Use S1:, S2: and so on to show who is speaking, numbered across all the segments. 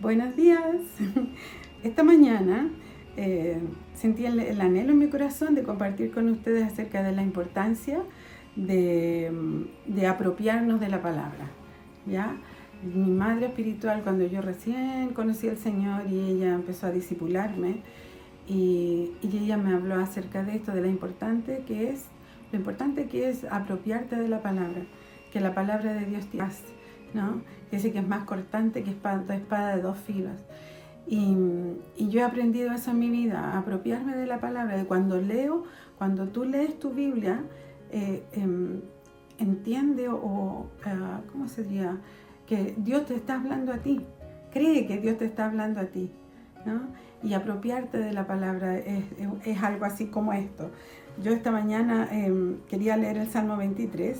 S1: Buenos días. Esta mañana eh, sentí el, anhelo en mi corazón de compartir con ustedes acerca de la importancia de, apropiarnos de la palabra. ¿ya? Mi madre espiritual, cuando yo recién conocí al Señor y ella empezó a disipularme, y, y ella me habló acerca de esto, de lo importante que es, lo importante que es apropiarte de la palabra, que la palabra de Dios te hace ¿no? Dice que es más cortante que espada, espada de dos filos. Y, yo he aprendido eso en mi vida, apropiarme de la palabra, de cuando leo, cuando tú lees tu Biblia, eh, em, entiende o, ah, ¿cómo sería? Que Dios te está hablando a ti, cree que Dios te está hablando a ti, ¿no? Y apropiarte de la palabra es, algo así como esto. Yo esta mañana em, quería leer el Salmo 23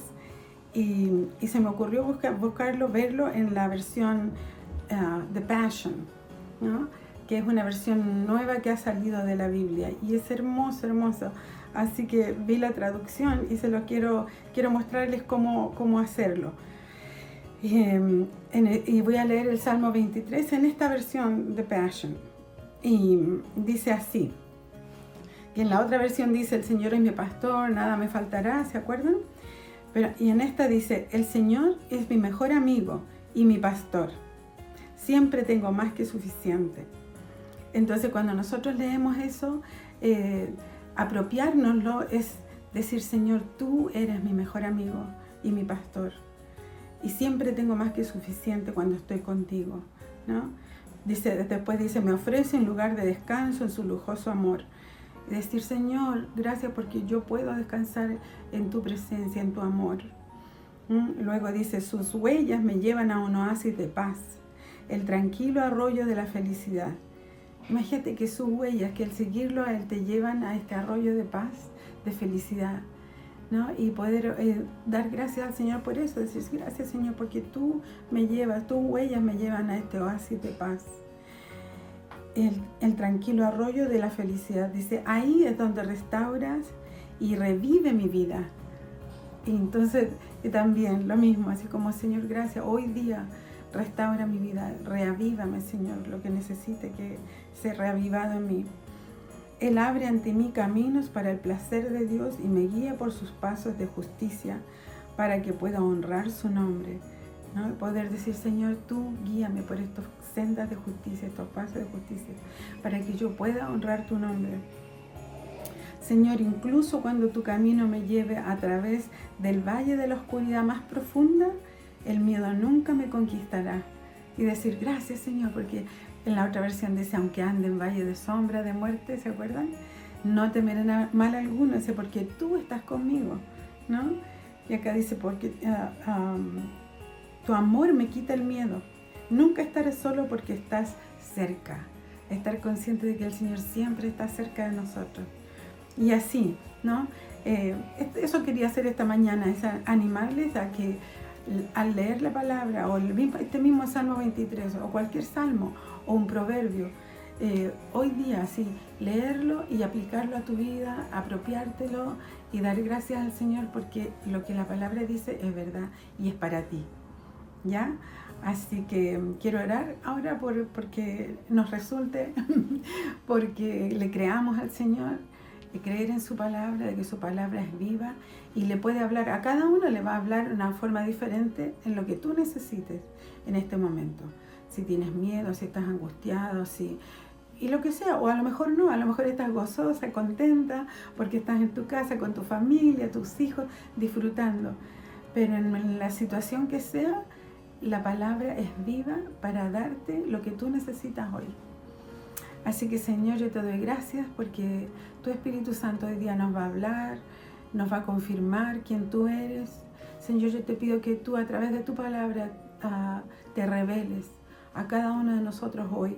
S1: y, se me ocurrió buscar, buscarlo, verlo en la versión The Passion, que es una versión nueva que ha salido de la Biblia y es hermoso, hermoso. Así que vi la traducción y se lo quiero, quiero mostrarles cómo, cómo hacerlo. Y, em, y, voy a leer el Salmo 23 en esta versión de Passion. Y dice así. Y en la otra versión dice, el Señor es mi pastor, nada me faltará, ¿se acuerdan? Y en esta dice, el Señor es mi mejor amigo y mi pastor. Siempre tengo más que suficiente. Entonces cuando nosotros leemos eso, eh, apropiárnoslo es decir, Señor, tú eres mi mejor amigo y mi pastor. Y siempre tengo más que suficiente cuando estoy contigo. ¿no? Dice, después dice, me ofrece un lugar de descanso en su lujoso amor decir, Señor, gracias porque yo puedo descansar en tu presencia, en tu amor. ¿Mm? Luego dice, sus huellas me llevan a un oasis de paz, el tranquilo arroyo de la felicidad. Imagínate que sus huellas, que el seguirlo a Él te llevan a este arroyo de paz, de felicidad. ¿no? Y poder eh, dar gracias al Señor por eso, decir gracias Señor porque tú me llevas, tus huellas me llevan a este oasis de paz el, tranquilo arroyo de la felicidad. Dice, ahí es donde restauras y revive mi vida. Y entonces también lo mismo, así como Señor, gracias, hoy día restaura mi vida, reavívame Señor, lo que necesite que sea reavivado en mí. Él abre ante mí caminos para el placer de Dios y me guía por sus pasos de justicia para que pueda honrar su nombre. ¿No? Poder decir, Señor, tú guíame por estos sendas de justicia, estos pasos de justicia, para que yo pueda honrar tu nombre. Señor, incluso cuando tu camino me lleve a través del valle de la oscuridad más profunda, el miedo nunca me conquistará. Y decir, gracias Señor, porque en la otra versión dice, aunque ande en valle de sombra, de muerte, ¿se acuerdan? No temeré mal alguno, dice, porque tú estás conmigo, ¿no? Y acá dice, porque ah, tu amor me quita el miedo. Nunca estaré solo porque estás cerca. Estar consciente de que el Señor siempre está cerca de nosotros. Y así, ¿no? Eh, eso quería hacer esta mañana, es animarles a que al leer la palabra o este mismo Salmo 23 o cualquier salmo o un proverbio, eh, hoy día sí, leerlo y aplicarlo a tu vida, apropiártelo y dar gracias al Señor porque lo que la palabra dice es verdad y es para ti. ¿Ya? Así que quiero orar ahora por, porque nos resulte, porque le creamos al Señor, y creer en su palabra, de que su palabra es viva y le puede hablar, a cada uno le va a hablar de una forma diferente en lo que tú necesites en este momento. Si tienes miedo, si estás angustiado, si y lo que sea, o a lo mejor no, a lo mejor estás gozosa, contenta, porque estás en tu casa con tu familia, tus hijos, disfrutando. Pero en la situación que sea, la palabra es viva para darte lo que tú necesitas hoy. Así que Señor, yo te doy gracias porque tu Espíritu Santo hoy día nos va a hablar, nos va a confirmar quién tú eres. Señor, yo te pido que tú a través de tu palabra ah, te reveles a cada uno de nosotros hoy,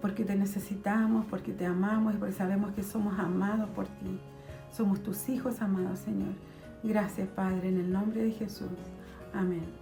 S1: porque te necesitamos, porque te amamos y porque sabemos que somos amados por ti. Somos tus hijos amados, Señor. Gracias, Padre, en el nombre de Jesús. Amén.